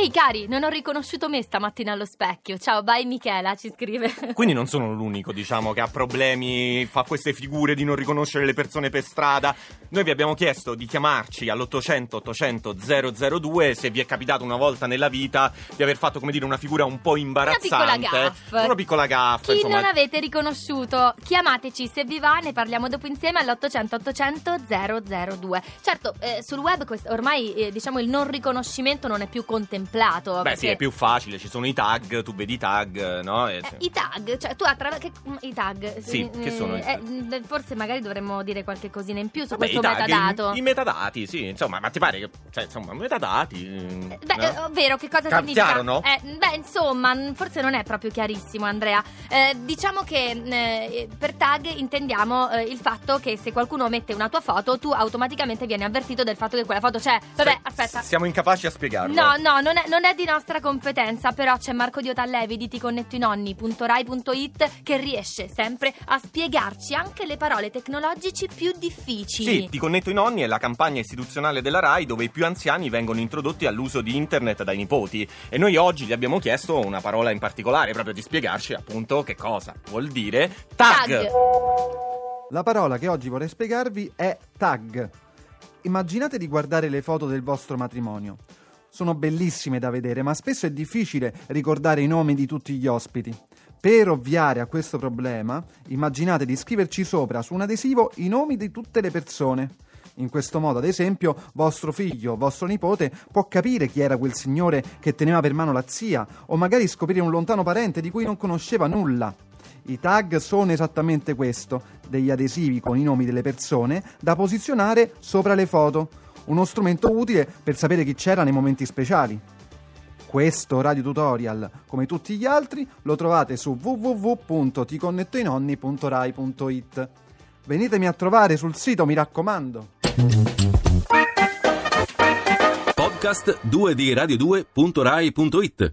Ehi cari, non ho riconosciuto me stamattina allo specchio. Ciao, bye Michela, ci scrive. Quindi non sono l'unico, diciamo, che ha problemi, fa queste figure di non riconoscere le persone per strada. Noi vi abbiamo chiesto di chiamarci all'800 800 002 se vi è capitato una volta nella vita di aver fatto, come dire, una figura un po' imbarazzante. Una piccola gaffa. Una piccola gaffa, Chi insomma. non avete riconosciuto, chiamateci se vi va, ne parliamo dopo insieme all'800 800 002. Certo, eh, sul web quest- ormai eh, diciamo il non riconoscimento non è più contemplato. Beh, sì, perché- è più facile, ci sono i tag, tu vedi i tag, no? E- Eh, I tag, cioè tu attraverso i tag. Sì, eh, che sono i eh, tag? mh, forse magari dovremmo dire qualche cosina in più su Vabbè, questo i tag, metadato. I, i metadati, sì, insomma, ma ti pare che, cioè, insomma, metadati... Eh, Beh, no? eh, ovvero che cosa Ca- significa? chiaro, no? Eh, beh, insomma, forse non è proprio chiarissimo, Andrea. Eh, diciamo che eh, per tag intendiamo eh, il fatto che se qualcuno mette una tua foto, tu automaticamente vieni avvertito del fatto che quella foto c'è. Vabbè, Sì, aspetta. Siamo incapaci a spiegarlo. No, no, non è, non è di nostra competenza, però c'è Marco Diotallevi di ticonnettoinonni.rai.it che riesce sempre a spiegarci anche le parole tecnologici più difficili. Sì, Ti connetto i nonni è la campagna istituzionale della RAI dove i più anziani vengono introdotti all'uso di internet dai nipoti e noi oggi gli abbiamo chiesto una parola in particolare proprio di spiegarci appunto che cosa vuol dire tag. Tag. La parola che oggi vorrei spiegarvi è tag. Immaginate di guardare le foto del vostro matrimonio. Sono bellissime da vedere, ma spesso è difficile ricordare i nomi di tutti gli ospiti. Per ovviare a questo problema, immaginate di scriverci sopra su un adesivo i nomi di tutte le persone. In questo modo, ad esempio, vostro figlio, vostro nipote può capire chi era quel signore che teneva per mano la zia, o magari scoprire un lontano parente di cui non conosceva nulla. I tag sono esattamente questo, degli adesivi con i nomi delle persone da posizionare sopra le foto, uno strumento utile per sapere chi c'era nei momenti speciali. Questo radio tutorial, come tutti gli altri, lo trovate su www.ticonnettoinonni.rai.it. Venitemi a trovare sul sito, mi raccomando. Podcast 2 di radio2.rai.it